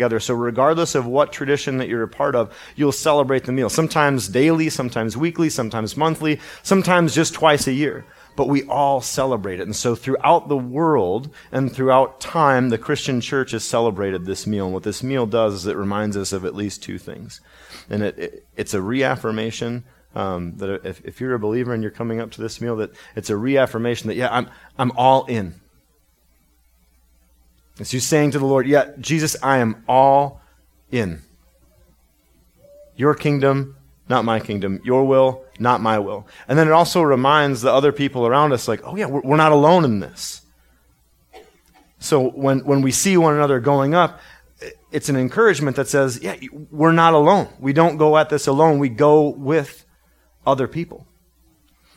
together. So regardless of what tradition that you're a part of, you'll celebrate the meal. Sometimes daily, sometimes weekly, sometimes monthly, sometimes just twice a year. But we all celebrate it. And so throughout the world and throughout time, the Christian church has celebrated this meal. And what this meal does is it reminds us of at least two things. And it, it it's a reaffirmation um, that if, if you're a believer and you're coming up to this meal, that it's a reaffirmation that, yeah, I'm, I'm all in. It's you saying to the Lord, Yeah, Jesus, I am all in. Your kingdom, not my kingdom. Your will, not my will. And then it also reminds the other people around us, like, oh, yeah, we're, we're not alone in this. So when, when we see one another going up, it's an encouragement that says, yeah, we're not alone. We don't go at this alone. We go with other people.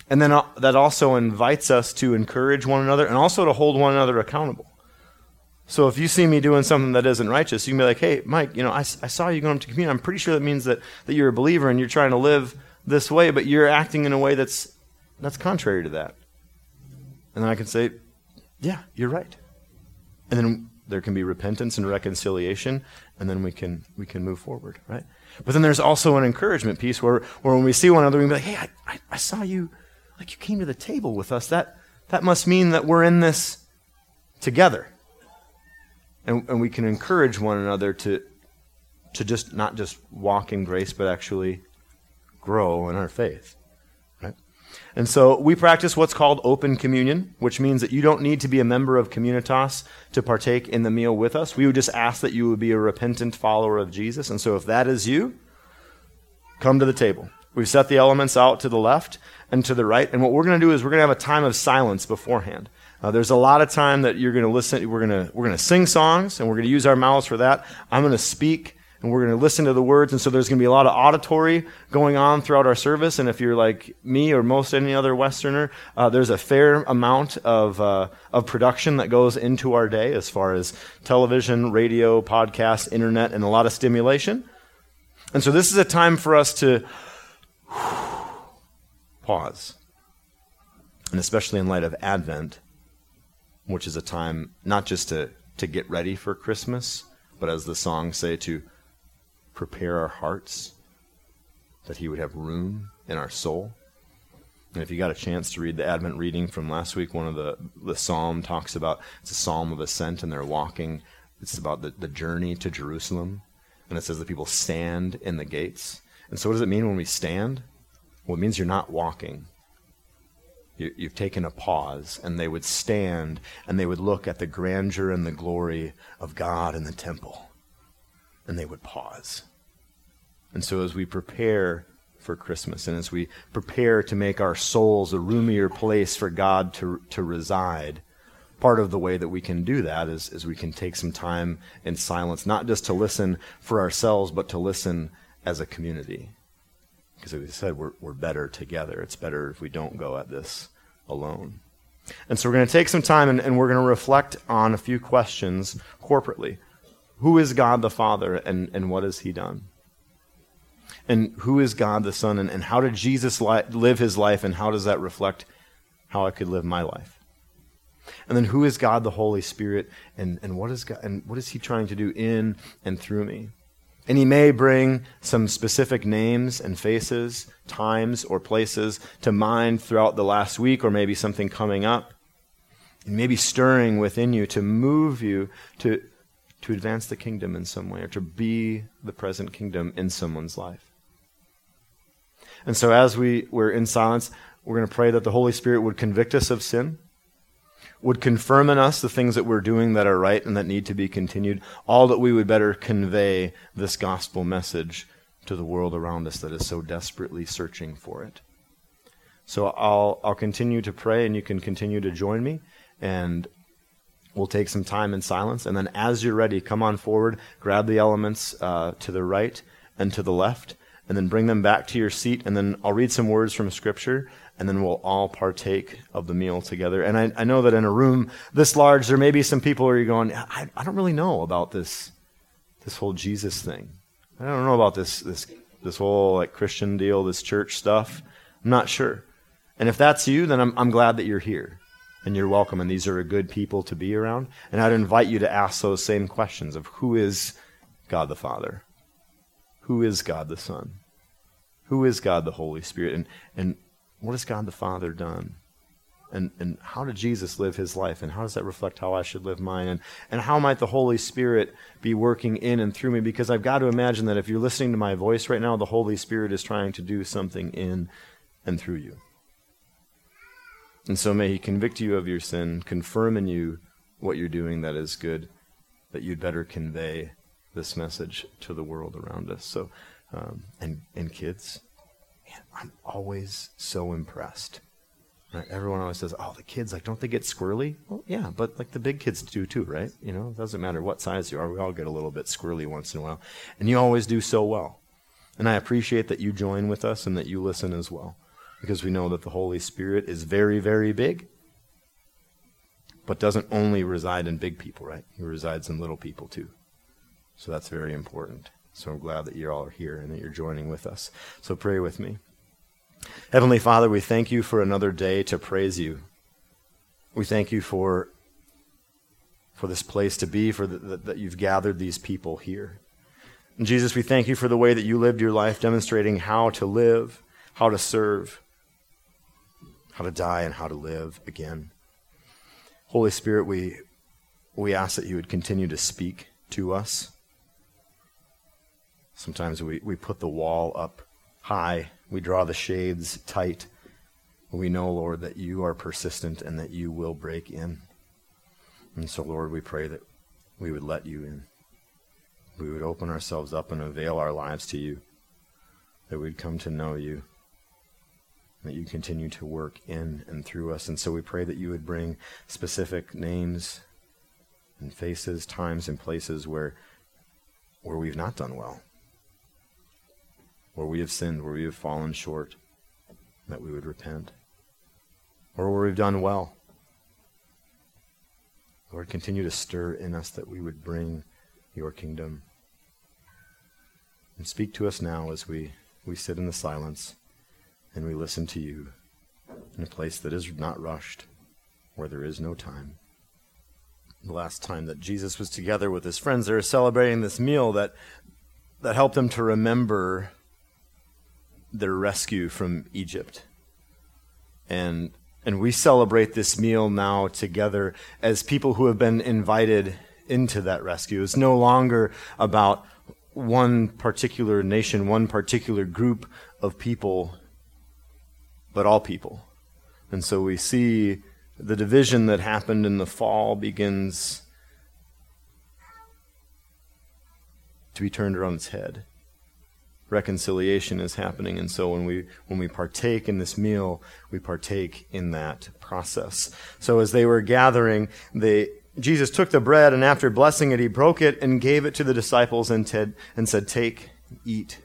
And then uh, that also invites us to encourage one another and also to hold one another accountable. So if you see me doing something that isn't righteous, you can be like, hey, Mike, you know, I, I saw you going to communion. I'm pretty sure that means that, that you're a believer and you're trying to live this way, but you're acting in a way that's, that's contrary to that. And then I can say, yeah, you're right. And then there can be repentance and reconciliation, and then we can, we can move forward, right? But then there's also an encouragement piece where, where when we see one another, we can be like, hey, I, I, I saw you, like you came to the table with us. That, that must mean that we're in this together and, and we can encourage one another to to just not just walk in grace, but actually grow in our faith. Right? And so we practice what's called open communion, which means that you don't need to be a member of Communitas to partake in the meal with us. We would just ask that you would be a repentant follower of Jesus. And so if that is you, come to the table. We've set the elements out to the left and to the right. And what we're going to do is we're going to have a time of silence beforehand. Uh, there's a lot of time that you're going to listen. We're going to we're going to sing songs, and we're going to use our mouths for that. I'm going to speak, and we're going to listen to the words. And so there's going to be a lot of auditory going on throughout our service. And if you're like me or most any other Westerner, uh, there's a fair amount of uh, of production that goes into our day as far as television, radio, podcast, internet, and a lot of stimulation. And so this is a time for us to pause, and especially in light of Advent which is a time not just to, to get ready for Christmas, but as the songs say, to prepare our hearts, that He would have room in our soul. And if you got a chance to read the Advent reading from last week, one of the the psalm talks about it's a psalm of ascent, and they're walking. It's about the, the journey to Jerusalem, and it says that people stand in the gates. And so, what does it mean when we stand? Well, it means you're not walking. You, have taken a pause, and they would stand and they would look at the grandeur and the glory of God in the temple, and they would pause. And so, as we prepare for Christmas and as we prepare to make our souls a roomier place for God to, to reside, part of the way that we can do that is, is we can take some time in silence, not just to listen for ourselves, but to listen as a community. Because we said, we're, we're better together. It's better if we don't go at this alone. And so we're going to take some time and, and we're going to reflect on a few questions corporately. Who is God the Father and, and what has He done? And who is God the Son and, and how did Jesus li- live His life and how does that reflect how I could live my life? And then who is God the Holy Spirit and, and, what, is God, and what is He trying to do in and through me? And he may bring some specific names and faces, times or places to mind throughout the last week or maybe something coming up. And maybe stirring within you to move you to, to advance the kingdom in some way or to be the present kingdom in someone's life. And so as we, we're in silence, we're going to pray that the Holy Spirit would convict us of sin would confirm in us the things that we're doing that are right and that need to be continued, all that we would better convey this gospel message to the world around us that is so desperately searching for it. So I'll, I'll continue to pray, and you can continue to join me, and we'll take some time in silence. And then as you're ready, come on forward, grab the elements uh, to the right and to the left, and then bring them back to your seat, and then I'll read some words from Scripture and then we'll all partake of the meal together. And I, I know that in a room this large, there may be some people where you're going, I, I don't really know about this, this whole Jesus thing. I don't know about this, this, this whole like Christian deal, this church stuff. I'm not sure. And if that's you, then I'm, I'm glad that you're here and you're welcome. And these are a good people to be around. And I'd invite you to ask those same questions of who is God the Father? Who is God the Son? Who is God the Holy Spirit? And, and what has God the Father done? And, and how did Jesus live his life? And how does that reflect how I should live mine? And, and how might the Holy Spirit be working in and through me? Because I've got to imagine that if you're listening to my voice right now, the Holy Spirit is trying to do something in and through you. And so may He convict you of your sin, confirm in you what you're doing that is good, that you'd better convey this message to the world around us. So, um, and and kids, man, I'm always so impressed. Right? Everyone always says, "Oh, the kids like don't they get squirrely?" Well, yeah, but like the big kids do too, right? You know, it doesn't matter what size you are. We all get a little bit squirrely once in a while, and you always do so well. And I appreciate that you join with us and that you listen as well, because we know that the Holy Spirit is very, very big, but doesn't only reside in big people, right? He resides in little people too. So that's very important. So I'm glad that you all are here and that you're joining with us. So pray with me. Heavenly Father, we thank you for another day to praise you. We thank you for, for this place to be, for the, that you've gathered these people here. And Jesus, we thank you for the way that you lived your life, demonstrating how to live, how to serve, how to die, and how to live again. Holy Spirit, we, we ask that you would continue to speak to us. Sometimes we, we put the wall up high, we draw the shades tight. We know, Lord, that you are persistent and that you will break in. And so, Lord, we pray that we would let you in. We would open ourselves up and avail our lives to you, that we'd come to know you, that you continue to work in and through us. And so we pray that you would bring specific names and faces, times, and places where, where we've not done well where we have sinned, where we have fallen short, that we would repent. Or where we've done well. Lord, continue to stir in us that we would bring your kingdom. And speak to us now as we, we sit in the silence and we listen to you in a place that is not rushed, where there is no time. The last time that Jesus was together with his friends, they were celebrating this meal that, that helped them to remember their rescue from Egypt. And and we celebrate this meal now together as people who have been invited into that rescue. It's no longer about one particular nation, one particular group of people, but all people. And so we see the division that happened in the fall begins to be turned around its head reconciliation is happening. And so when we, when we partake in this meal, we partake in that process. So as they were gathering, they, Jesus took the bread and after blessing it, he broke it and gave it to the disciples and, ted, and said, Take, eat.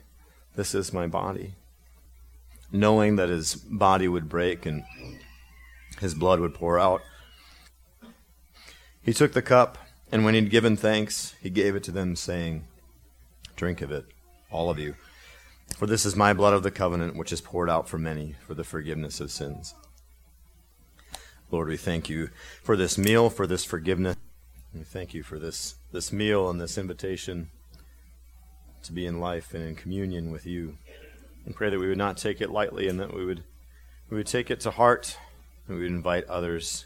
This is my body. Knowing that his body would break and his blood would pour out. He took the cup, and when he'd given thanks, he gave it to them, saying, Drink of it, all of you. For this is my blood of the covenant, which is poured out for many for the forgiveness of sins. Lord, we thank you for this meal, for this forgiveness. We thank you for this, this meal and this invitation to be in life and in communion with you. And pray that we would not take it lightly and that we would, we would take it to heart and we would invite others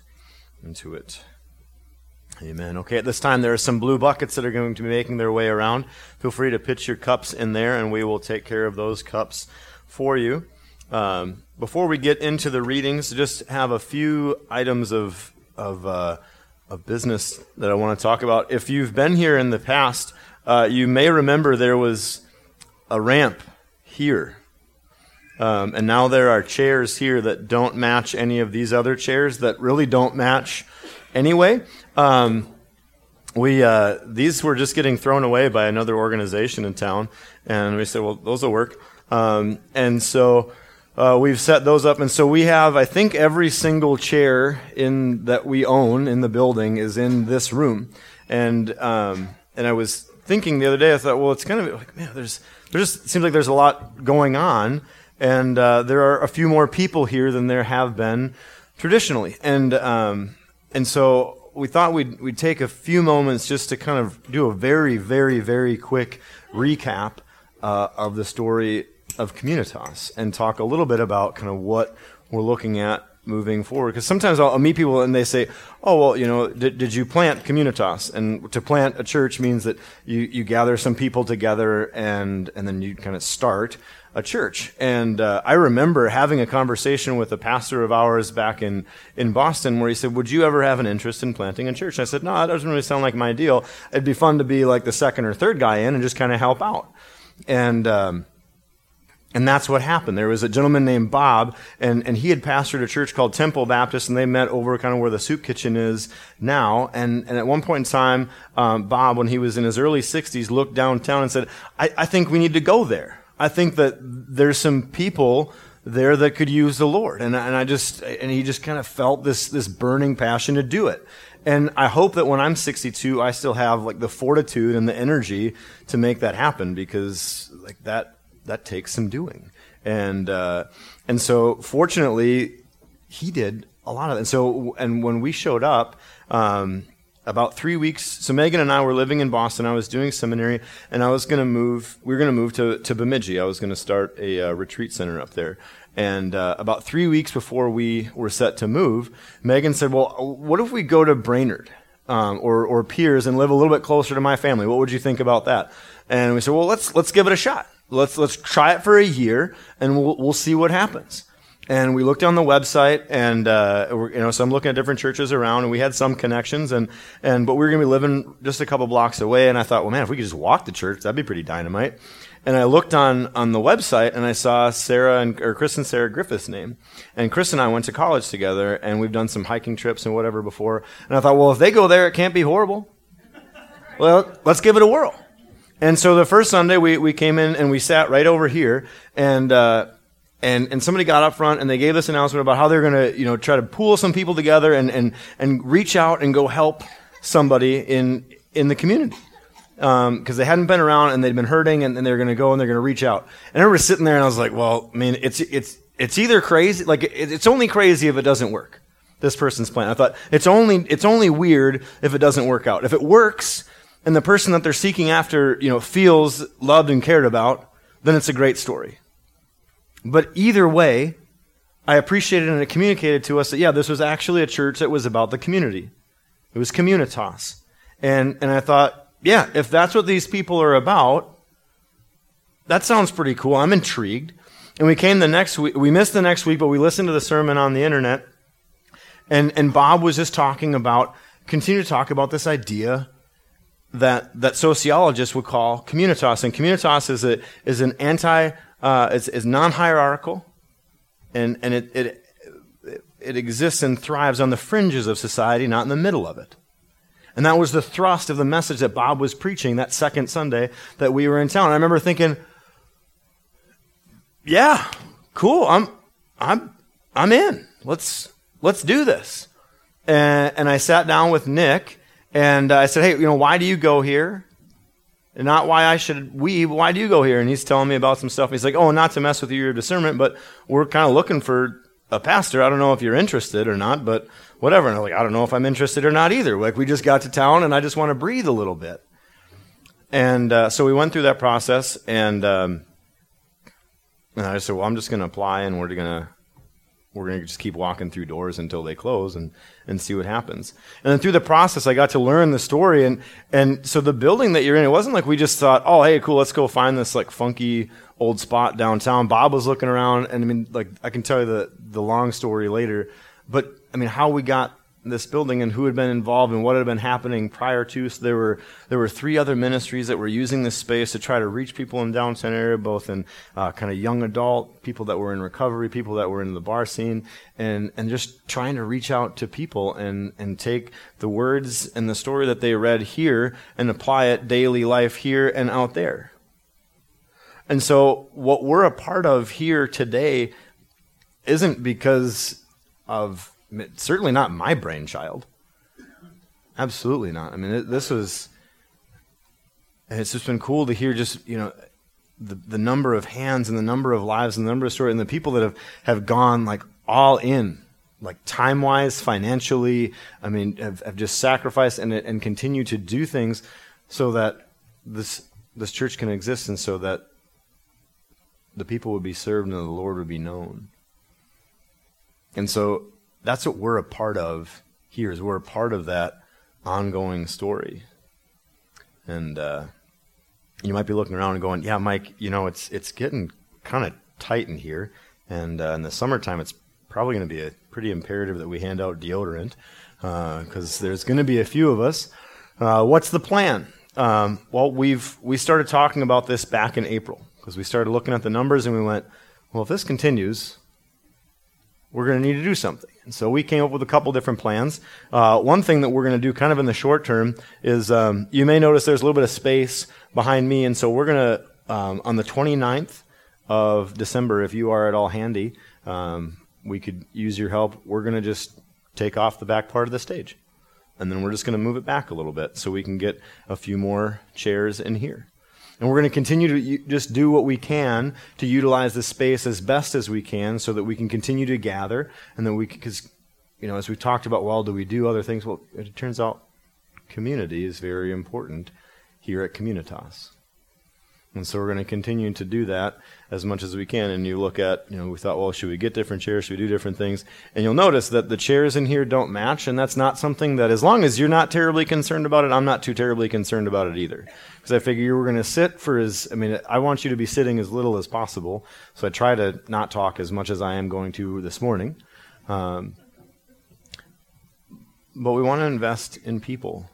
into it. Amen. Okay, at this time, there are some blue buckets that are going to be making their way around. Feel free to pitch your cups in there, and we will take care of those cups for you. Um, before we get into the readings, just have a few items of, of, uh, of business that I want to talk about. If you've been here in the past, uh, you may remember there was a ramp here. Um, and now there are chairs here that don't match any of these other chairs that really don't match anyway. Um, we uh, these were just getting thrown away by another organization in town, and we said, well, those will work. Um, and so uh, we've set those up, and so we have, I think, every single chair in that we own in the building is in this room. And um, and I was thinking the other day, I thought, well, it's kind of like, man, there's there just seems like there's a lot going on, and uh, there are a few more people here than there have been traditionally, and um, and so we thought we'd, we'd take a few moments just to kind of do a very, very, very quick recap uh, of the story of Communitas and talk a little bit about kind of what we're looking at moving forward. Because sometimes I'll, I'll, meet people and they say, "Oh, well, you know, did, did you plant Communitas?" And to plant a church means that you, you gather some people together and and then you kind of start a church. And uh, I remember having a conversation with a pastor of ours back in in Boston where he said, "Would you ever have an interest in planting a church?" And I said, "No, that doesn't really sound like my deal. It'd be fun to be like the second or third guy in and just kind of help out." And um, and that's what happened. There was a gentleman named Bob, and, and he had pastored a church called Temple Baptist, and they met over kind of where the soup kitchen is now. And, and at one point in time, um, Bob, when he was in his early 60s, looked downtown and said, I, I think we need to go there. I think that there's some people there that could use the Lord. And, and I just, and he just kind of felt this, this burning passion to do it. And I hope that when I'm 62, I still have like the fortitude and the energy to make that happen because like that, that takes some doing. And uh, and so fortunately, he did a lot of it. And so and when we showed up. Um, about three weeks. So Megan and I were living in Boston. I was doing seminary, and I was going to move. We were going to move to to Bemidji. I was going to start a uh, retreat center up there. And uh, about three weeks before we were set to move, Megan said, "Well, what if we go to Brainerd um, or or Pierz and live a little bit closer to my family? What would you think about that?" And we said, "Well, let's let's give it a shot." Let's, let's try it for a year and we'll, we'll see what happens. And we looked on the website and, uh, you know, so I'm looking at different churches around and we had some connections and, and, but we were going to be living just a couple blocks away. And I thought, well, man, if we could just walk to church, that'd be pretty dynamite. And I looked on, on the website and I saw Sarah and, or Chris and Sarah Griffith's name. And Chris and I went to college together and we've done some hiking trips and whatever before. And I thought, well, if they go there, it can't be horrible. Well, let's give it a whirl. And so the first Sunday we, we came in and we sat right over here and, uh, and, and somebody got up front and they gave this announcement about how they're going to, you know, try to pool some people together and, and, and reach out and go help somebody in, in the community. Um, cause they hadn't been around and they'd been hurting and, and they're going to go and they're going to reach out. And I remember sitting there and I was like, well, I mean, it's, it's, it's either crazy, like it, it's only crazy if it doesn't work. This person's plan. I thought it's only, it's only weird if it doesn't work out. If it works, and the person that they're seeking after, you know, feels loved and cared about, then it's a great story. But either way, I appreciated and it communicated to us that, yeah, this was actually a church that was about the community. It was communitas. And, and I thought, yeah, if that's what these people are about, that sounds pretty cool. I'm intrigued. And we came the next week, we missed the next week, but we listened to the sermon on the internet. And, and Bob was just talking about, continue to talk about this idea that, that sociologists would call communitas. And communitas is, a, is an anti, uh, is, is non-hierarchical, and, and it, it, it exists and thrives on the fringes of society, not in the middle of it. And that was the thrust of the message that Bob was preaching that second Sunday that we were in town. I remember thinking, yeah, cool. I'm, I'm, I'm in. Let's, let's do this. And, and I sat down with Nick and I said, hey, you know, why do you go here? Not why I should we, why do you go here? And he's telling me about some stuff. He's like, oh, not to mess with your discernment, but we're kind of looking for a pastor. I don't know if you're interested or not, but whatever. And I'm like, I don't know if I'm interested or not either. Like, we just got to town and I just want to breathe a little bit. And uh, so we went through that process, and, um, and I said, well, I'm just going to apply, and we're going to we're going to just keep walking through doors until they close and, and see what happens. And then through the process, I got to learn the story. And, and so the building that you're in, it wasn't like we just thought, oh, hey, cool, let's go find this like funky old spot downtown. Bob was looking around. And I mean, like, I can tell you the, the long story later. But I mean, how we got this building and who had been involved and what had been happening prior to. So there were there were three other ministries that were using this space to try to reach people in downtown area, both in uh, kind of young adult people that were in recovery, people that were in the bar scene, and and just trying to reach out to people and and take the words and the story that they read here and apply it daily life here and out there. And so what we're a part of here today isn't because of certainly not my brainchild. Absolutely not. I mean, it, this was. and It's just been cool to hear just you know the the number of hands and the number of lives and the number of stories and the people that have have gone like all in like time wise, financially. I mean, have, have just sacrificed and and continue to do things so that this this church can exist and so that the people would be served and the Lord would be known. And so that's what we're a part of here is we're a part of that ongoing story. And uh, you might be looking around and going, "Yeah, Mike, you know it's it's getting kind of tight in here." And uh, in the summertime, it's probably going to be a pretty imperative that we hand out deodorant because uh, there's going to be a few of us. Uh, what's the plan? Um, well, we've we started talking about this back in April because we started looking at the numbers and we went, well, if this continues, we're going to need to do something. And so we came up with a couple different plans. Uh, one thing that we're going to do kind of in the short term is um, you may notice there's a little bit of space behind me. And so we're going to, um, on the 29th of December, if you are at all handy, um, we could use your help. We're going to just take off the back part of the stage. And then we're just going to move it back a little bit so we can get a few more chairs in here. And we're going to continue to just do what we can to utilize the space as best as we can so that we can continue to gather and that we because you know as we talked about well do we do other things? Well it turns out community is very important here at communitas and so we're going to continue to do that as much as we can. And you look at, you know, we thought, well, should we get different chairs? Should we do different things? And you'll notice that the chairs in here don't match. And that's not something that, as long as you're not terribly concerned about it, I'm not too terribly concerned about it either. Because I figure you were going to sit for as, I mean, I want you to be sitting as little as possible. So I try to not talk as much as I am going to this morning. Um, but we want to invest in people,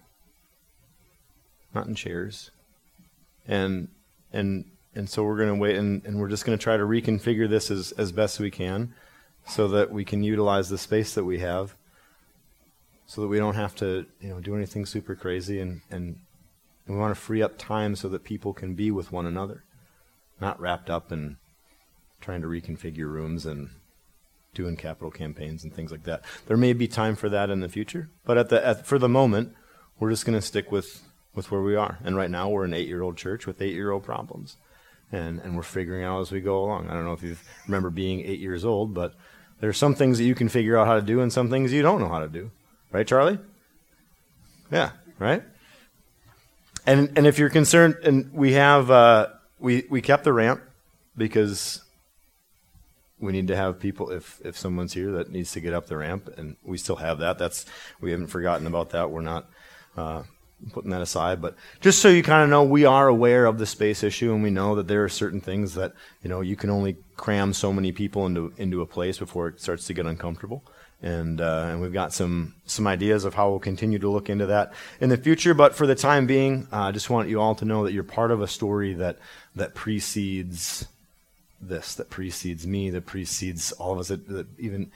not in chairs. And and and so we're going to wait and, and we're just going to try to reconfigure this as, as best we can so that we can utilize the space that we have so that we don't have to you know do anything super crazy and, and, we want to free up time so that people can be with one another not wrapped up in trying to reconfigure rooms and doing capital campaigns and things like that. There may be time for that in the future but at the at, for the moment we're just going to stick with with where we are. And right now we're an eight year old church with eight year old problems. And, and we're figuring out as we go along. I don't know if you remember being eight years old, but there are some things that you can figure out how to do and some things you don't know how to do. Right, Charlie? Yeah, right? And, and if you're concerned, and we have, uh, we, we kept the ramp because we need to have people if if someone's here that needs to get up the ramp and we still have that that's we haven't forgotten about that we're not uh, putting that aside, but just so you kind of know, we are aware of the space issue, and we know that there are certain things that you know you can only cram so many people into into a place before it starts to get uncomfortable. And uh, and we've got some some ideas of how we'll continue to look into that in the future. But for the time being, uh, I just want you all to know that you're part of a story that that precedes this, that precedes me, that precedes all of us, that, that even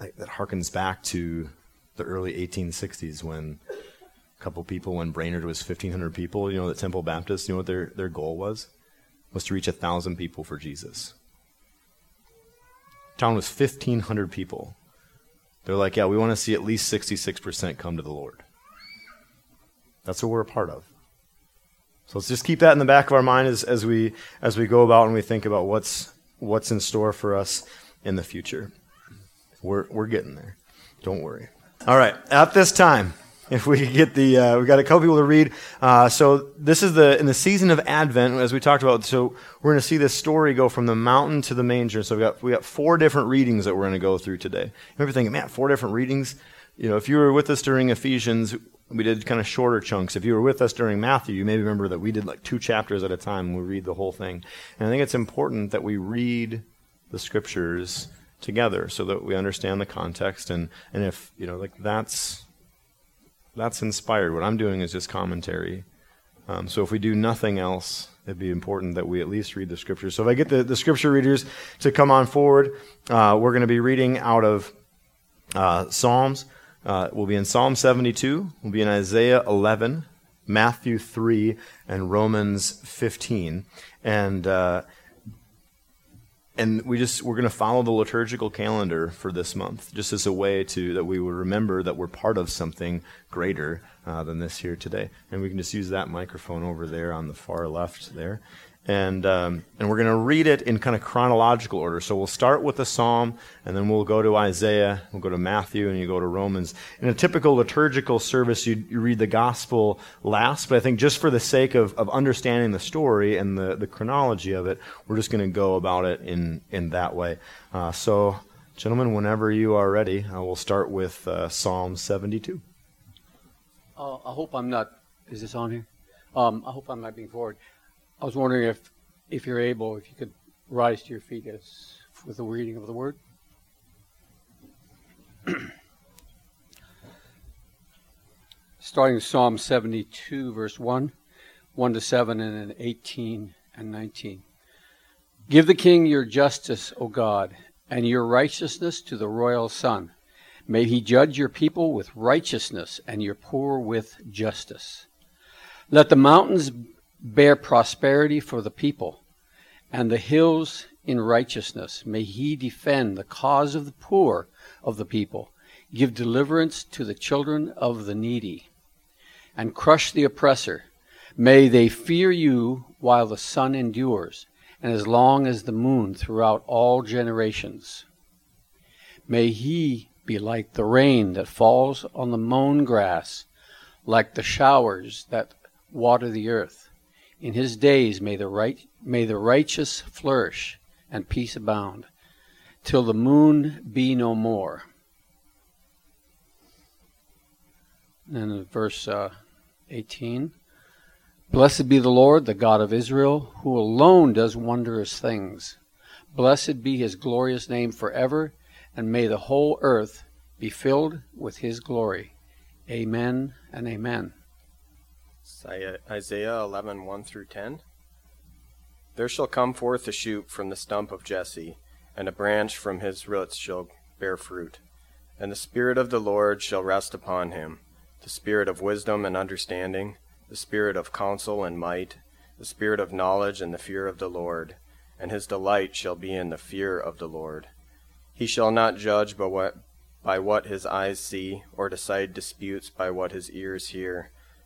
like, that harkens back to the early 1860s when couple people when Brainerd was 1,500 people, you know, the Temple Baptist, you know what their, their goal was? Was to reach 1,000 people for Jesus. Town was 1,500 people. They're like, yeah, we want to see at least 66% come to the Lord. That's what we're a part of. So let's just keep that in the back of our mind as, as we as we go about and we think about what's what's in store for us in the future. We're we're getting there. Don't worry. All right. At this time, if we could get the uh, we've got a couple people to read. Uh, so this is the in the season of advent as we talked about so we're going to see this story go from the mountain to the manger. So we got we got four different readings that we're going to go through today. You thinking man four different readings? You know if you were with us during ephesians we did kind of shorter chunks. If you were with us during matthew you may remember that we did like two chapters at a time we read the whole thing. And i think it's important that we read the scriptures together so that we understand the context. And and if you know like that's that's inspired. What I'm doing is just commentary. Um, so if we do nothing else, it'd be important that we at least read the scriptures. So if I get the, the scripture readers to come on forward, uh, we're going to be reading out of uh, Psalms. Uh, we'll be in Psalm 72, we'll be in Isaiah 11, Matthew 3, and Romans 15. And uh, and we just we're going to follow the liturgical calendar for this month just as a way to that we would remember that we're part of something greater uh, than this here today. And we can just use that microphone over there on the far left there and um, and we're going to read it in kind of chronological order. So we'll start with the Psalm, and then we'll go to Isaiah, we'll go to Matthew, and you go to Romans. In a typical liturgical service, you, you read the Gospel last, but I think just for the sake of, of understanding the story and the, the chronology of it, we're just going to go about it in in that way. Uh, so, gentlemen, whenever you are ready, uh, we'll start with uh, Psalm 72. Uh, I hope I'm not. Is this on here? Um, I hope I'm not being forward. I was wondering if, if you're able, if you could rise to your feet as with the reading of the word. Starting Psalm 72, verse 1, 1 to 7, and then 18 and 19. Give the king your justice, O God, and your righteousness to the royal son. May he judge your people with righteousness and your poor with justice. Let the mountains bear prosperity for the people, and the hills in righteousness. May he defend the cause of the poor of the people, give deliverance to the children of the needy, and crush the oppressor. May they fear you while the sun endures, and as long as the moon throughout all generations. May he be like the rain that falls on the mown grass, like the showers that water the earth. In his days may the right may the righteous flourish and peace abound, till the moon be no more. And verse uh, 18 Blessed be the Lord, the God of Israel, who alone does wondrous things. Blessed be his glorious name forever, and may the whole earth be filled with his glory. Amen and amen. Isaiah 11, 1 through 10. There shall come forth a shoot from the stump of Jesse, and a branch from his roots shall bear fruit. And the Spirit of the Lord shall rest upon him the Spirit of wisdom and understanding, the Spirit of counsel and might, the Spirit of knowledge and the fear of the Lord. And his delight shall be in the fear of the Lord. He shall not judge by what, by what his eyes see, or decide disputes by what his ears hear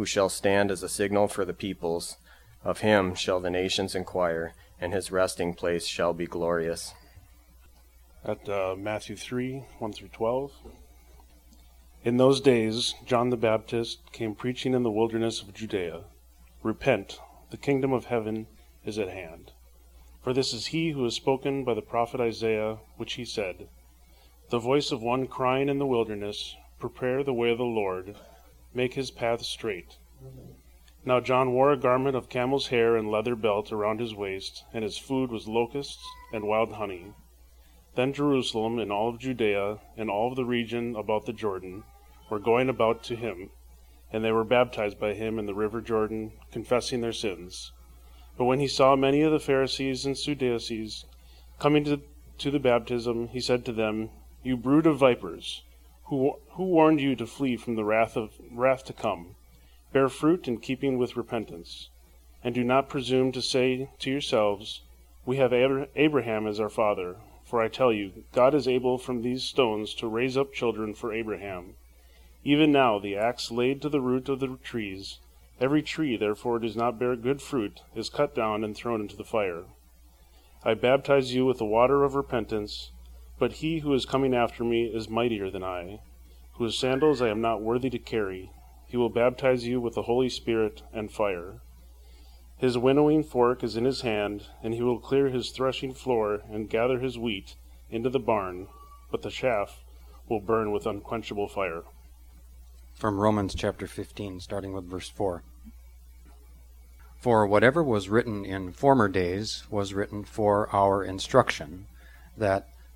who shall stand as a signal for the peoples. Of him shall the nations inquire, and his resting place shall be glorious. At uh, Matthew 3 1 through 12. In those days, John the Baptist came preaching in the wilderness of Judea Repent, the kingdom of heaven is at hand. For this is he who has spoken by the prophet Isaiah, which he said, The voice of one crying in the wilderness, Prepare the way of the Lord make his path straight. Now John wore a garment of camel's hair and leather belt around his waist, and his food was locusts and wild honey. Then Jerusalem and all of Judea and all of the region about the Jordan were going about to him, and they were baptized by him in the river Jordan, confessing their sins. But when he saw many of the Pharisees and Sadducees coming to, to the baptism, he said to them, You brood of vipers! Who, who warned you to flee from the wrath of wrath to come? Bear fruit in keeping with repentance. And do not presume to say to yourselves we have abraham as our father. For i tell you god is able from these stones to raise up children for abraham. Even now the axe laid to the root of the trees every tree therefore does not bear good fruit is cut down and thrown into the fire. I baptize you with the water of repentance but he who is coming after me is mightier than I, whose sandals I am not worthy to carry. He will baptize you with the Holy Spirit and fire. His winnowing fork is in his hand, and he will clear his threshing floor and gather his wheat into the barn, but the chaff will burn with unquenchable fire. From Romans chapter 15, starting with verse 4. For whatever was written in former days was written for our instruction, that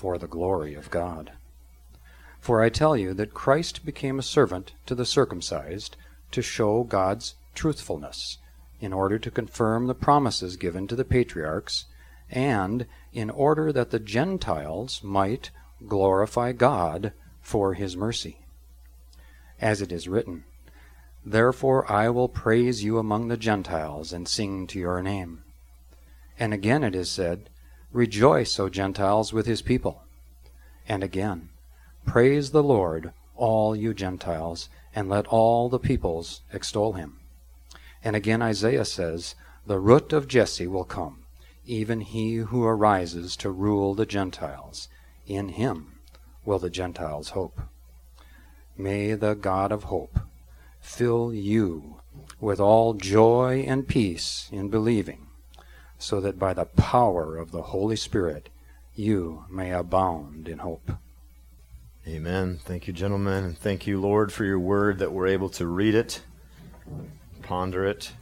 for the glory of God. For I tell you that Christ became a servant to the circumcised to show God's truthfulness, in order to confirm the promises given to the patriarchs, and in order that the Gentiles might glorify God for his mercy. As it is written, Therefore I will praise you among the Gentiles and sing to your name. And again it is said, Rejoice, O Gentiles, with his people. And again, Praise the Lord, all you Gentiles, and let all the peoples extol him. And again Isaiah says, The root of Jesse will come, even he who arises to rule the Gentiles. In him will the Gentiles hope. May the God of hope fill you with all joy and peace in believing, so that by the power of the Holy Spirit you may abound in hope. Amen. Thank you, gentlemen, and thank you, Lord, for your word that we're able to read it, ponder it.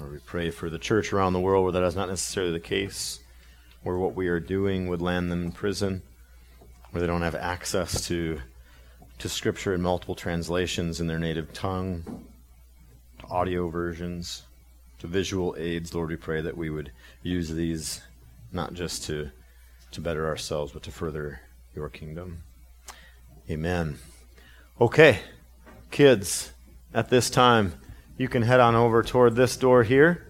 Lord, we pray for the church around the world where that is not necessarily the case, where what we are doing would land them in prison, where they don't have access to to scripture in multiple translations in their native tongue, to audio versions, to visual aids. Lord, we pray that we would use these not just to to better ourselves, but to further your kingdom. Amen. Okay, kids, at this time, you can head on over toward this door here.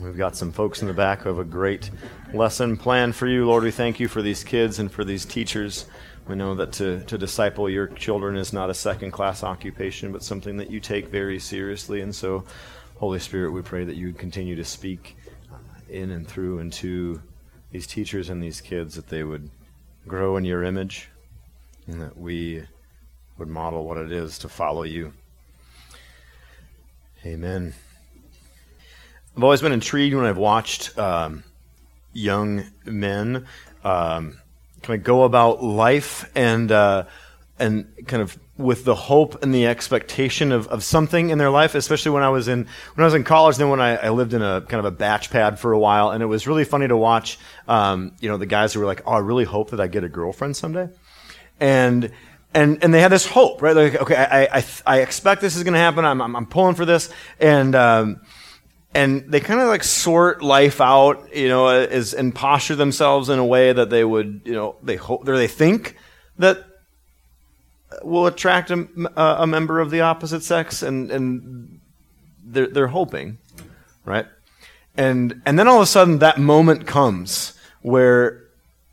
We've got some folks in the back who have a great lesson planned for you. Lord, we thank you for these kids and for these teachers. We know that to, to disciple your children is not a second class occupation, but something that you take very seriously. And so, Holy Spirit, we pray that you would continue to speak in and through and to these teachers and these kids that they would grow in your image and that we would model what it is to follow you. Amen. I've always been intrigued when I've watched um, young men um, kind of go about life and uh, and kind of with the hope and the expectation of, of something in their life, especially when I was in when I was in college. Then when I, I lived in a kind of a batch pad for a while, and it was really funny to watch. Um, you know, the guys who were like, "Oh, I really hope that I get a girlfriend someday," and and and they had this hope, right? Like, okay, I I, I expect this is going to happen. I'm, I'm, I'm pulling for this, and um, and they kind of like sort life out, you know, as and posture themselves in a way that they would, you know, they hope or they think that will attract a, uh, a member of the opposite sex, and and they're they're hoping, right? And and then all of a sudden that moment comes where,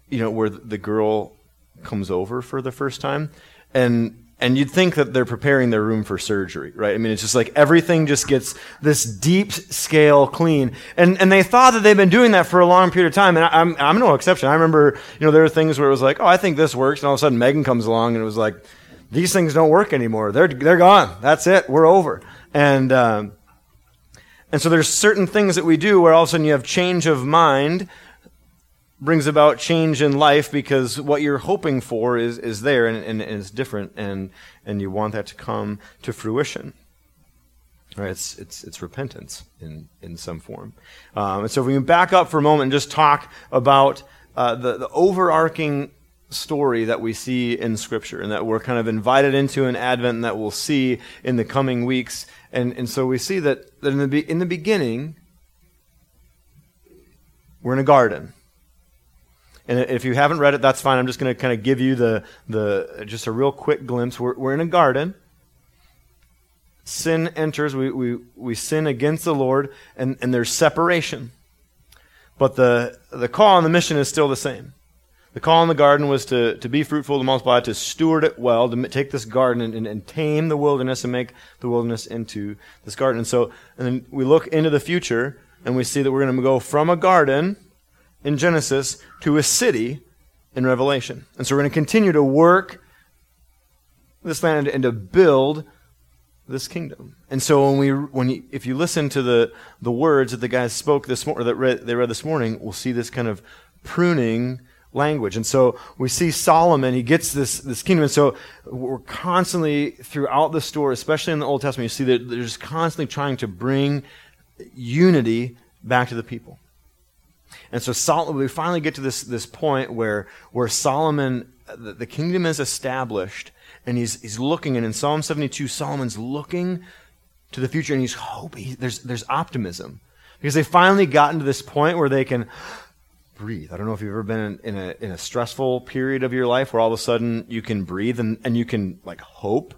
you know, where the girl comes over for the first time, and and you'd think that they're preparing their room for surgery, right? I mean, it's just like everything just gets this deep scale clean. And, and they thought that they've been doing that for a long period of time. And I, I'm, I'm no exception. I remember, you know, there are things where it was like, oh, I think this works. And all of a sudden Megan comes along and it was like, these things don't work anymore. They're, they're gone. That's it. We're over. And, um, and so there's certain things that we do where all of a sudden you have change of mind brings about change in life because what you're hoping for is, is there and, and, and is different and, and you want that to come to fruition. Right, it's, it's, it's repentance in, in some form. Um, and so if we can back up for a moment and just talk about uh, the, the overarching story that we see in Scripture and that we're kind of invited into in Advent and that we'll see in the coming weeks. And, and so we see that, that in, the be, in the beginning, we're in a garden. And if you haven't read it, that's fine. I'm just going to kind of give you the, the just a real quick glimpse. We're, we're in a garden. sin enters, we, we, we sin against the Lord, and, and there's separation. But the, the call and the mission is still the same. The call in the garden was to, to be fruitful, to multiply, to steward it well, to take this garden and, and, and, tame the wilderness and make the wilderness into this garden. And so, and then we look into the future and we see that we're going to go from a garden in Genesis to a city in Revelation. And so we're going to continue to work this land and to build this kingdom. And so when we when you, if you listen to the the words that the guys spoke this morning that read, they read this morning, we'll see this kind of pruning language. And so we see Solomon, he gets this, this kingdom. And so we're constantly, throughout the story, especially in the Old Testament, you see that they're just constantly trying to bring unity back to the people. And so Sol- we finally get to this, this point where, where Solomon, the, the kingdom is established, and he's, he's looking, and in Psalm 72, Solomon's looking to the future, and he's hoping, there's, there's optimism. Because they finally gotten to this point where they can, breathe. I don't know if you've ever been in, in, a, in a stressful period of your life where all of a sudden you can breathe and, and you can like hope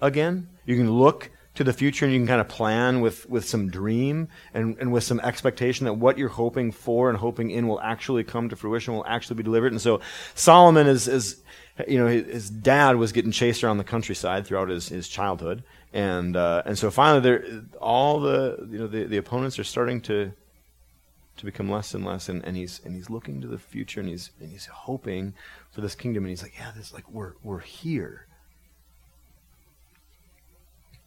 again. You can look to the future and you can kind of plan with, with some dream and, and with some expectation that what you're hoping for and hoping in will actually come to fruition, will actually be delivered. And so Solomon is, is you know, his, dad was getting chased around the countryside throughout his, his childhood. And, uh, and so finally all the, you know, the, the opponents are starting to, to become less and less and, and he's and he's looking to the future and he's and he's hoping for this kingdom and he's like yeah this like we're we're here.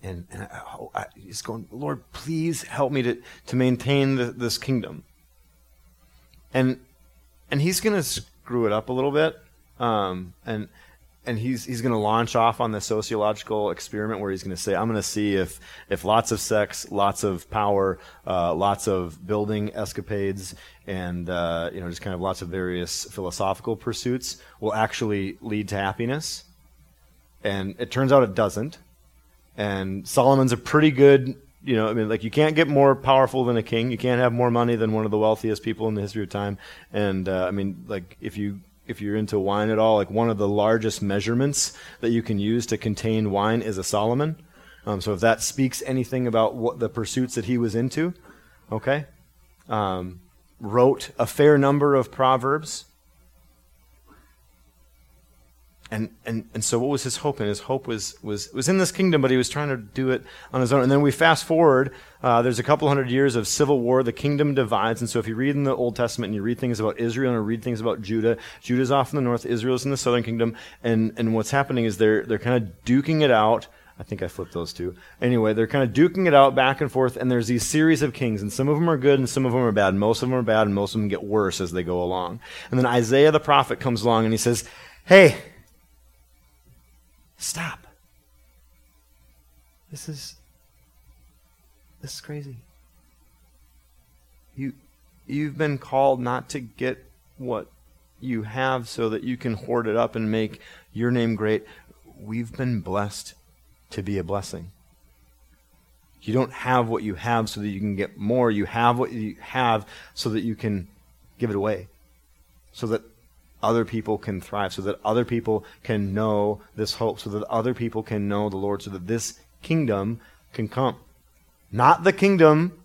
And, and I, I, he's going lord please help me to to maintain the, this kingdom. And and he's to screw it up a little bit um, and and he's he's going to launch off on the sociological experiment where he's going to say, "I'm going to see if if lots of sex, lots of power, uh, lots of building escapades, and uh, you know just kind of lots of various philosophical pursuits will actually lead to happiness." And it turns out it doesn't. And Solomon's a pretty good, you know, I mean, like you can't get more powerful than a king. You can't have more money than one of the wealthiest people in the history of time. And uh, I mean, like if you if you're into wine at all, like one of the largest measurements that you can use to contain wine is a Solomon. Um, so if that speaks anything about what the pursuits that he was into, okay. Um, wrote a fair number of proverbs. And, and, and so what was his hope? And his hope was, was, was in this kingdom, but he was trying to do it on his own. And then we fast forward, uh, there's a couple hundred years of civil war. The kingdom divides. And so if you read in the Old Testament and you read things about Israel and you read things about Judah, Judah's off in the north, Israel's in the southern kingdom. And, and what's happening is they're, they're kind of duking it out. I think I flipped those two. Anyway, they're kind of duking it out back and forth, and there's these series of kings, and some of them are good and some of them are bad. Most of them are bad, and most of them get worse as they go along. And then Isaiah the prophet comes along and he says, Hey, Stop. This is this is crazy. You you've been called not to get what you have so that you can hoard it up and make your name great. We've been blessed to be a blessing. You don't have what you have so that you can get more. You have what you have so that you can give it away. So that other people can thrive, so that other people can know this hope, so that other people can know the Lord, so that this kingdom can come. Not the kingdom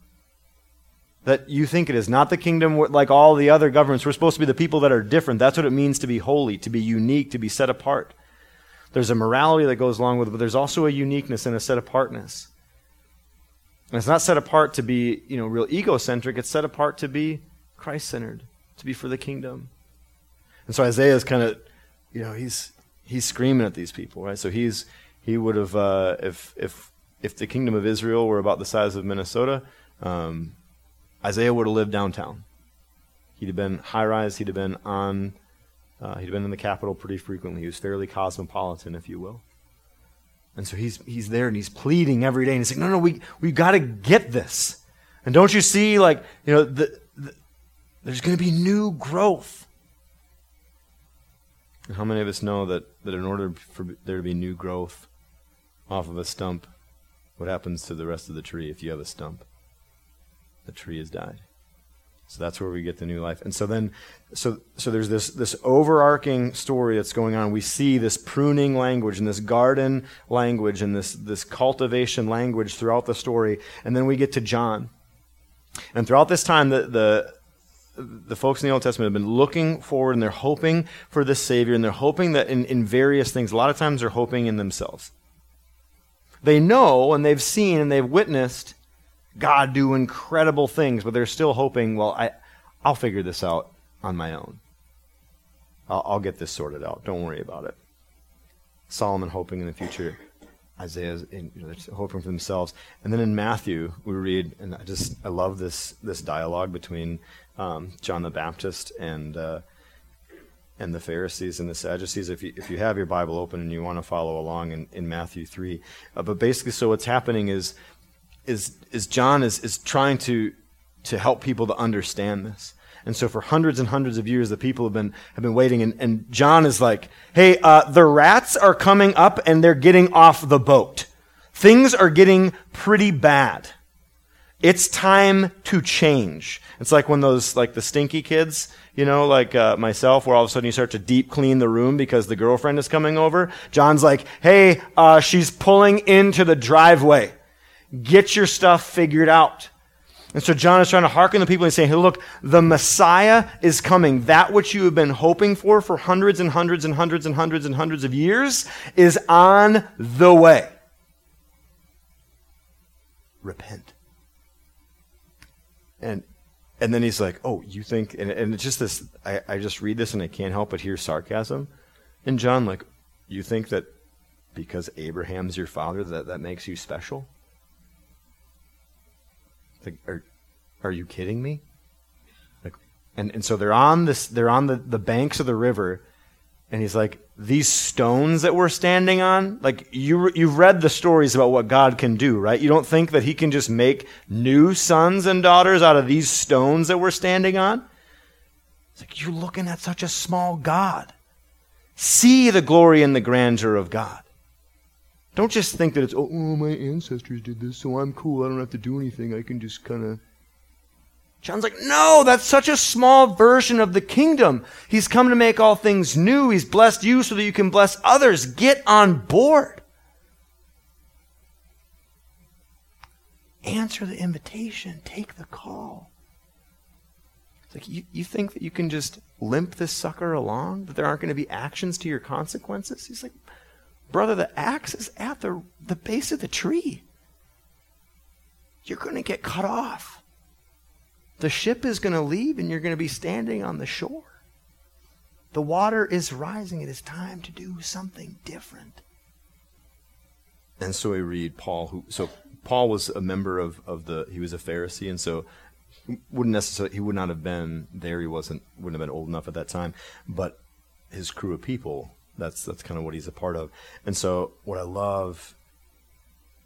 that you think it is, not the kingdom like all the other governments. We're supposed to be the people that are different. That's what it means to be holy, to be unique, to be set apart. There's a morality that goes along with it, but there's also a uniqueness and a set apartness. And it's not set apart to be, you know, real egocentric. It's set apart to be Christ centered, to be for the kingdom. And so Isaiah is kind of, you know, he's he's screaming at these people, right? So he's he would have uh, if if if the kingdom of Israel were about the size of Minnesota, um, Isaiah would have lived downtown. He'd have been high rise. He'd have been on. Uh, he'd been in the capital pretty frequently. He was fairly cosmopolitan, if you will. And so he's he's there and he's pleading every day, and he's like, "No, no, we we got to get this." And don't you see, like you know, the, the, there's going to be new growth. How many of us know that, that in order for there to be new growth off of a stump, what happens to the rest of the tree if you have a stump? The tree has died. So that's where we get the new life. And so then, so so there's this this overarching story that's going on. We see this pruning language and this garden language and this this cultivation language throughout the story. And then we get to John. And throughout this time, the the the folks in the Old Testament have been looking forward and they're hoping for this Savior and they're hoping that in, in various things, a lot of times they're hoping in themselves. They know and they've seen and they've witnessed God do incredible things, but they're still hoping, well, I, I'll figure this out on my own. I'll, I'll get this sorted out. Don't worry about it. Solomon hoping in the future. Isaiah's in, you know, hoping for themselves. And then in Matthew, we read, and I just I love this this dialogue between um, John the Baptist and uh, and the Pharisees and the Sadducees. If you if you have your Bible open and you want to follow along in, in Matthew three, uh, but basically, so what's happening is is is John is is trying to to help people to understand this. And so for hundreds and hundreds of years, the people have been, have been waiting. And, and John is like, hey, uh, the rats are coming up and they're getting off the boat. Things are getting pretty bad. It's time to change. It's like when those, like the stinky kids, you know, like uh, myself, where all of a sudden you start to deep clean the room because the girlfriend is coming over. John's like, hey, uh, she's pulling into the driveway. Get your stuff figured out. And so John is trying to hearken the people and saying, hey, look, the Messiah is coming. That which you have been hoping for for hundreds and hundreds and hundreds and hundreds and hundreds of years is on the way. Repent. And and then he's like, oh, you think, and, and it's just this, I, I just read this and I can't help but hear sarcasm. And John, like, you think that because Abraham's your father that that makes you special? Like, are, are you kidding me? Like, and, and so they're on this, they're on the, the banks of the river, and he's like, these stones that we're standing on, like you, you've read the stories about what God can do, right? You don't think that he can just make new sons and daughters out of these stones that we're standing on? It's like, you're looking at such a small God. See the glory and the grandeur of God. Don't just think that it's, oh, oh, my ancestors did this, so I'm cool. I don't have to do anything. I can just kind of. John's like, no, that's such a small version of the kingdom. He's come to make all things new. He's blessed you so that you can bless others. Get on board. Answer the invitation. Take the call. It's like, you, you think that you can just limp this sucker along? That there aren't going to be actions to your consequences? He's like, Brother, the axe is at the, the base of the tree. You're going to get cut off. The ship is going to leave and you're going to be standing on the shore. The water is rising. It is time to do something different. And so we read Paul, who so Paul was a member of, of the he was a Pharisee, and so wouldn't necessarily he would not have been there. He wasn't wouldn't have been old enough at that time, but his crew of people that's that's kind of what he's a part of. And so what I love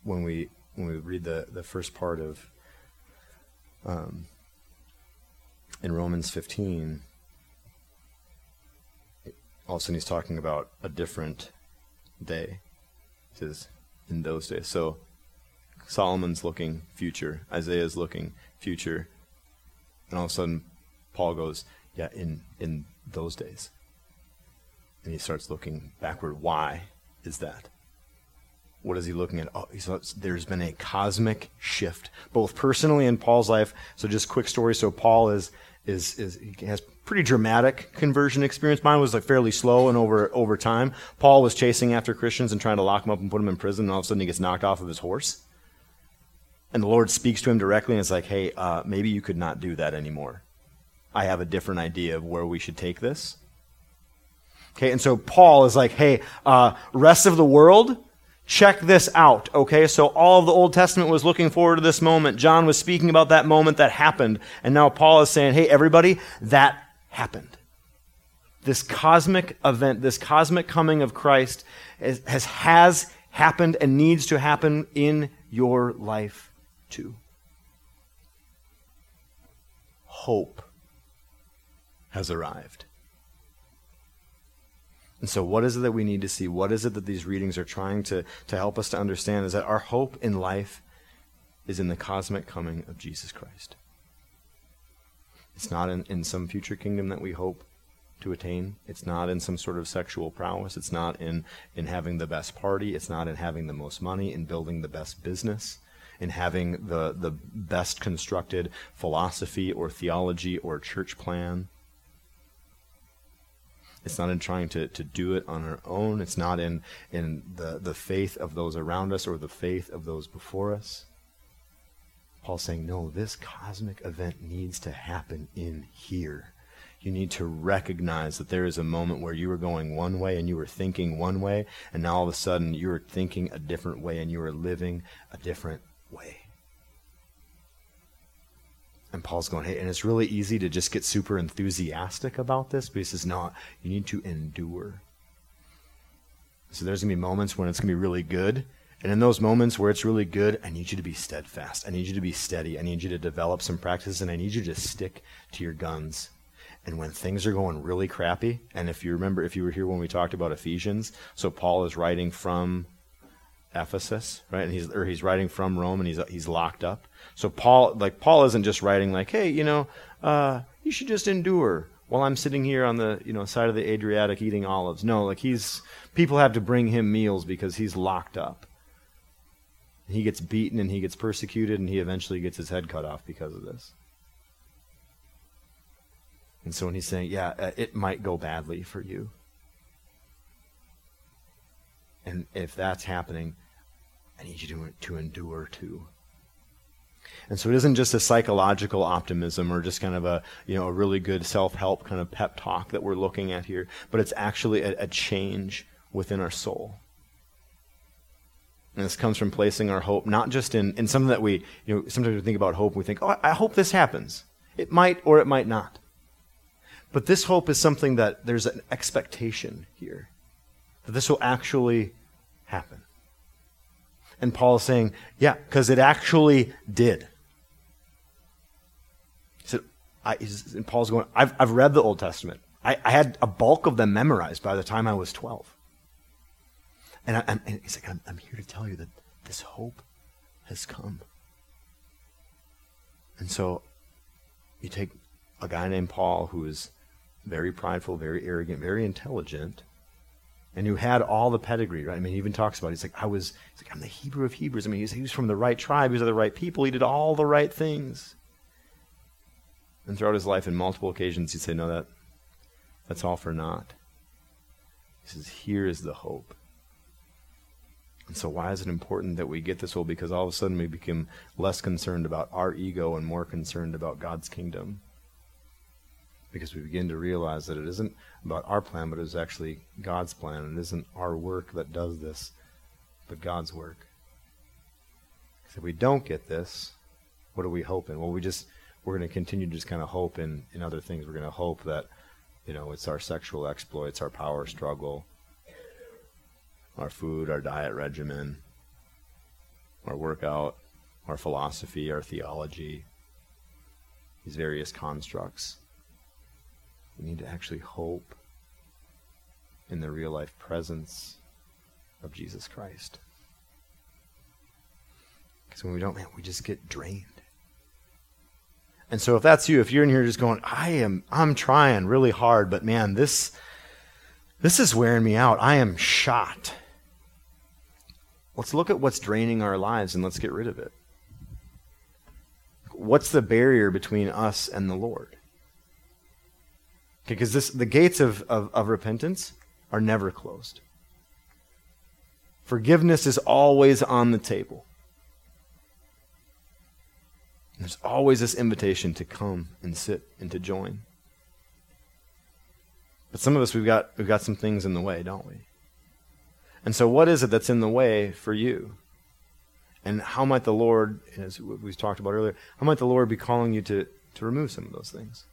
when we when we read the the first part of um, in Romans 15, all of a sudden he's talking about a different day. He says in those days. So Solomon's looking future, Isaiah's looking future, and all of a sudden Paul goes, yeah, in in those days. And he starts looking backward. Why is that? What is he looking at? Oh, there's been a cosmic shift, both personally in Paul's life. So just quick story. So Paul is is is has pretty dramatic conversion experience. Mine was like fairly slow and over over time. Paul was chasing after Christians and trying to lock them up and put them in prison, and all of a sudden he gets knocked off of his horse. And the Lord speaks to him directly and it's like, hey, uh, maybe you could not do that anymore. I have a different idea of where we should take this. Okay, and so Paul is like, hey, uh, rest of the world, check this out. Okay, so all of the Old Testament was looking forward to this moment. John was speaking about that moment that happened. And now Paul is saying, hey, everybody, that happened. This cosmic event, this cosmic coming of Christ has, has, has happened and needs to happen in your life too. Hope has arrived. And so, what is it that we need to see? What is it that these readings are trying to, to help us to understand? Is that our hope in life is in the cosmic coming of Jesus Christ. It's not in, in some future kingdom that we hope to attain. It's not in some sort of sexual prowess. It's not in, in having the best party. It's not in having the most money, in building the best business, in having the, the best constructed philosophy or theology or church plan. It's not in trying to, to do it on our own. It's not in, in the, the faith of those around us or the faith of those before us. Paul's saying, no, this cosmic event needs to happen in here. You need to recognize that there is a moment where you were going one way and you were thinking one way, and now all of a sudden you are thinking a different way and you are living a different way. And Paul's going, hey, and it's really easy to just get super enthusiastic about this, but he says, no, you need to endure. So there's going to be moments when it's going to be really good. And in those moments where it's really good, I need you to be steadfast. I need you to be steady. I need you to develop some practices, and I need you to stick to your guns. And when things are going really crappy, and if you remember, if you were here when we talked about Ephesians, so Paul is writing from Ephesus, right? And he's or he's writing from Rome, and he's he's locked up. So Paul, like Paul, isn't just writing like, hey, you know, uh, you should just endure while I'm sitting here on the you know side of the Adriatic eating olives. No, like he's people have to bring him meals because he's locked up. He gets beaten and he gets persecuted, and he eventually gets his head cut off because of this. And so when he's saying, yeah, uh, it might go badly for you. And if that's happening, I need you to, to endure too. And so it isn't just a psychological optimism or just kind of a, you know, a really good self-help kind of pep talk that we're looking at here, but it's actually a, a change within our soul. And this comes from placing our hope not just in, in something that we, you know, sometimes we think about hope and we think, oh, I hope this happens. It might or it might not. But this hope is something that there's an expectation here that this will actually happen. And Paul is saying, yeah, because it actually did. He said, I, and Paul's going, I've, I've read the Old Testament. I, I had a bulk of them memorized by the time I was 12. And, I, he's like, I'm, I'm here to tell you that this hope has come. And so you take a guy named Paul who is very prideful, very arrogant, very intelligent, and who had all the pedigree, right? I mean, he even talks about it. He's like, I was, he's like, I'm the Hebrew of Hebrews. I mean, he's, he was from the right tribe. He was of the right people. He did all the right things. And throughout his life, in multiple occasions, he'd say, No, that, that's all for naught. He says, Here is the hope. And so, why is it important that we get this hope? Because all of a sudden we become less concerned about our ego and more concerned about God's kingdom because we begin to realize that it isn't about our plan, but it's actually God's plan. And it isn't our work that does this, but God's work. Because if we don't get this, what are we hoping? Well, we just we're going to continue to just kind of hope in in other things. We're going to hope that you know it's our sexual exploits, our power struggle, our food, our diet regimen, our workout, our philosophy, our theology, these various constructs we need to actually hope in the real life presence of Jesus Christ. Because when we don't, man, we just get drained. And so if that's you, if you're in here just going, I am I'm trying really hard, but man, this this is wearing me out. I am shot. Let's look at what's draining our lives and let's get rid of it. What's the barrier between us and the Lord? Because this, the gates of, of, of repentance are never closed. Forgiveness is always on the table. There's always this invitation to come and sit and to join. But some of us we've got we've got some things in the way, don't we? And so what is it that's in the way for you? And how might the Lord, as we talked about earlier, how might the Lord be calling you to, to remove some of those things?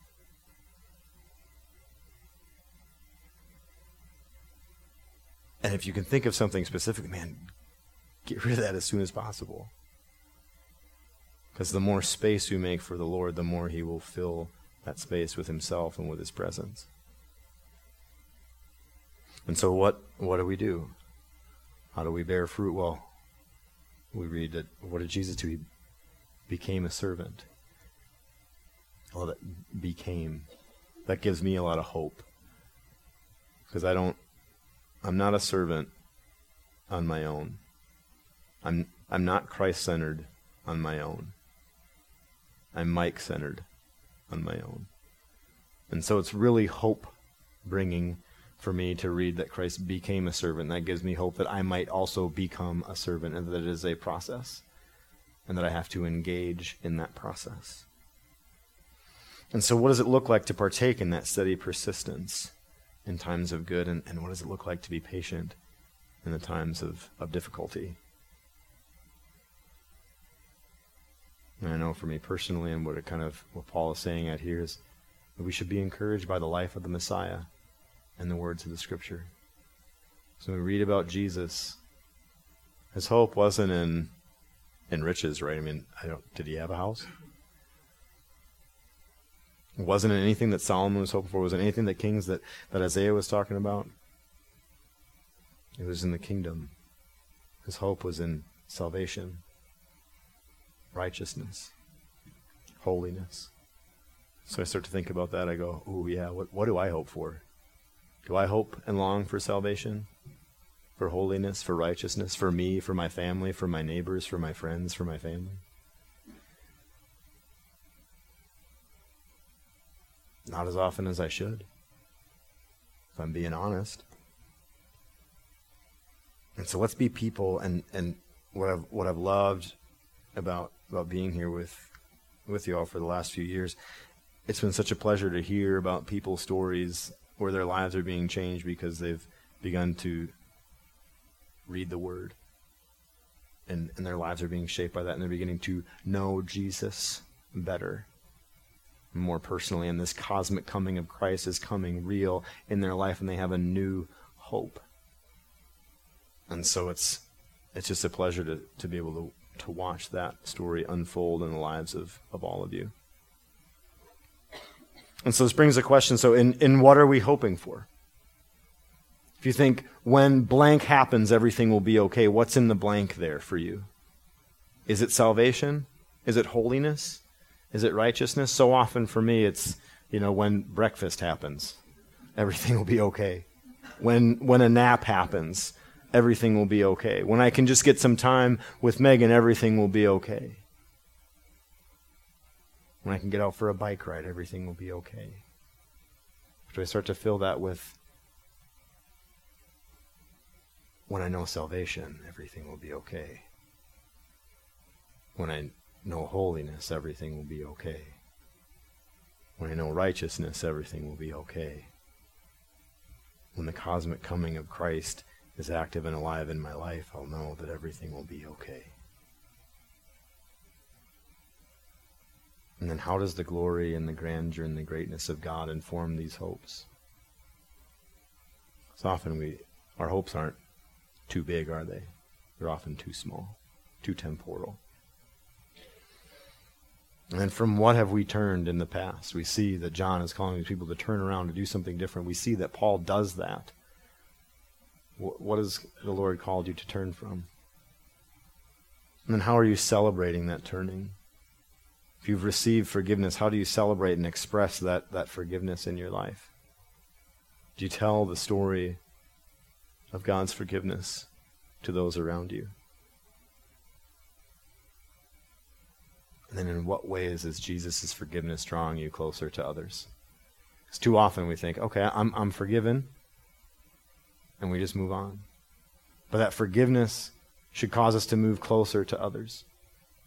And if you can think of something specific, man, get rid of that as soon as possible. Because the more space you make for the Lord, the more He will fill that space with Himself and with His presence. And so, what, what do we do? How do we bear fruit? Well, we read that what did Jesus do? He became a servant. well, that became. That gives me a lot of hope. Because I don't, I'm not a servant on my own. I'm, I'm not Christ centered on my own. I'm Mike centered on my own. And so it's really hope bringing for me to read that Christ became a servant. That gives me hope that I might also become a servant and that it is a process and that I have to engage in that process. And so, what does it look like to partake in that steady persistence in times of good? And, and what does it look like to be patient in the times of, of difficulty? And I know for me personally, and what it kind of what Paul is saying at here is that we should be encouraged by the life of the Messiah and the words of the Scripture. So we read about Jesus. His hope wasn't in in riches, right? I mean, I don't. Did he have a house? Wasn't it anything that Solomon was hoping for? Was it anything that kings that, that Isaiah was talking about? It was in the kingdom. His hope was in salvation, righteousness, holiness. So I start to think about that. I go, oh, yeah, what, what do I hope for? Do I hope and long for salvation? For holiness, for righteousness, for me, for my family, for my neighbors, for my friends, for my family? Not as often as I should, if I'm being honest. And so let's be people and, and what I've what I've loved about about being here with with you all for the last few years, it's been such a pleasure to hear about people's stories where their lives are being changed because they've begun to read the word. And, and their lives are being shaped by that, and they're beginning to know Jesus better more personally, and this cosmic coming of Christ is coming real in their life, and they have a new hope. And so it's it's just a pleasure to, to be able to, to watch that story unfold in the lives of, of all of you. And so this brings a question so, in, in what are we hoping for? If you think when blank happens, everything will be okay, what's in the blank there for you? Is it salvation? Is it holiness? Is it righteousness? So often for me, it's, you know, when breakfast happens, everything will be okay. When, when a nap happens, everything will be okay. When I can just get some time with Megan, everything will be okay. When I can get out for a bike ride, everything will be okay. Do I start to fill that with when I know salvation, everything will be okay. When I know holiness, everything will be okay. When I know righteousness, everything will be okay. When the cosmic coming of Christ is active and alive in my life, I'll know that everything will be okay. And then how does the glory and the grandeur and the greatness of God inform these hopes? So often we our hopes aren't too big, are they? They're often too small, too temporal. And from what have we turned in the past? We see that John is calling these people to turn around to do something different. We see that Paul does that. What has the Lord called you to turn from? And how are you celebrating that turning? If you've received forgiveness, how do you celebrate and express that, that forgiveness in your life? Do you tell the story of God's forgiveness to those around you? And then in what ways is Jesus' forgiveness drawing you closer to others? Because too often we think, okay, I'm, I'm forgiven, and we just move on. But that forgiveness should cause us to move closer to others.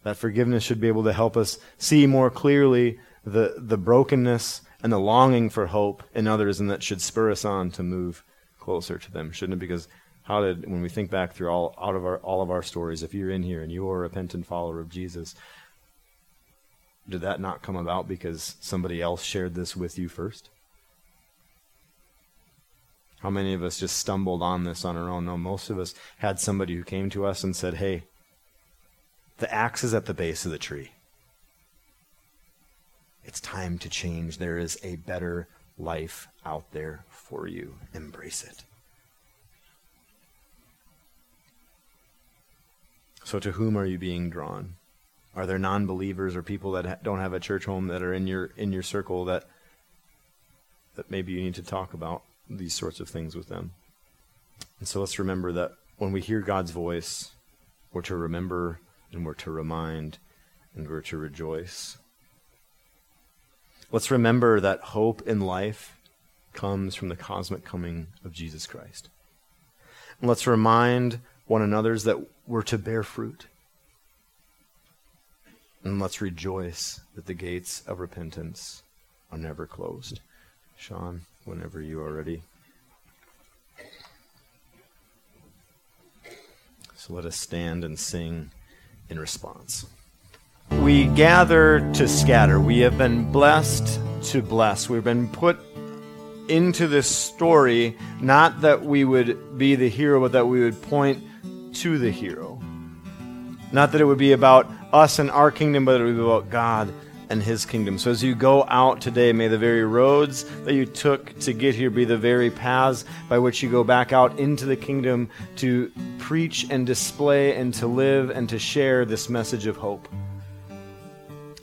That forgiveness should be able to help us see more clearly the, the brokenness and the longing for hope in others, and that should spur us on to move closer to them, shouldn't it? Because how did, when we think back through all, out of our, all of our stories, if you're in here and you're a repentant follower of Jesus, did that not come about because somebody else shared this with you first? How many of us just stumbled on this on our own? No, most of us had somebody who came to us and said, Hey, the axe is at the base of the tree. It's time to change. There is a better life out there for you. Embrace it. So, to whom are you being drawn? Are there non-believers or people that ha- don't have a church home that are in your in your circle that that maybe you need to talk about these sorts of things with them? And so let's remember that when we hear God's voice, we're to remember and we're to remind and we're to rejoice. Let's remember that hope in life comes from the cosmic coming of Jesus Christ. And let's remind one another that we're to bear fruit. And let's rejoice that the gates of repentance are never closed. Sean, whenever you are ready. So let us stand and sing in response. We gather to scatter. We have been blessed to bless. We've been put into this story not that we would be the hero, but that we would point to the hero. Not that it would be about us and our kingdom, but it would be about God and his kingdom. So as you go out today, may the very roads that you took to get here be the very paths by which you go back out into the kingdom to preach and display and to live and to share this message of hope.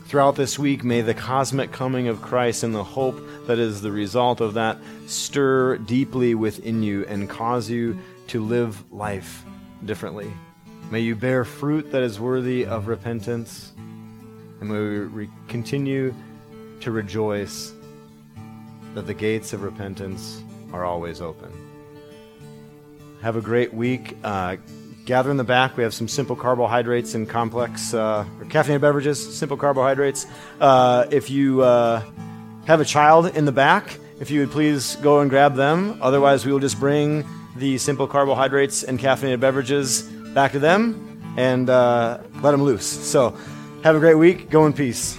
Throughout this week, may the cosmic coming of Christ and the hope that is the result of that stir deeply within you and cause you to live life differently. May you bear fruit that is worthy of repentance. And may we re- continue to rejoice that the gates of repentance are always open. Have a great week. Uh, gather in the back. We have some simple carbohydrates and complex uh, or caffeinated beverages, simple carbohydrates. Uh, if you uh, have a child in the back, if you would please go and grab them. Otherwise, we will just bring the simple carbohydrates and caffeinated beverages back to them and uh, let them loose. So, have a great week. Go in peace.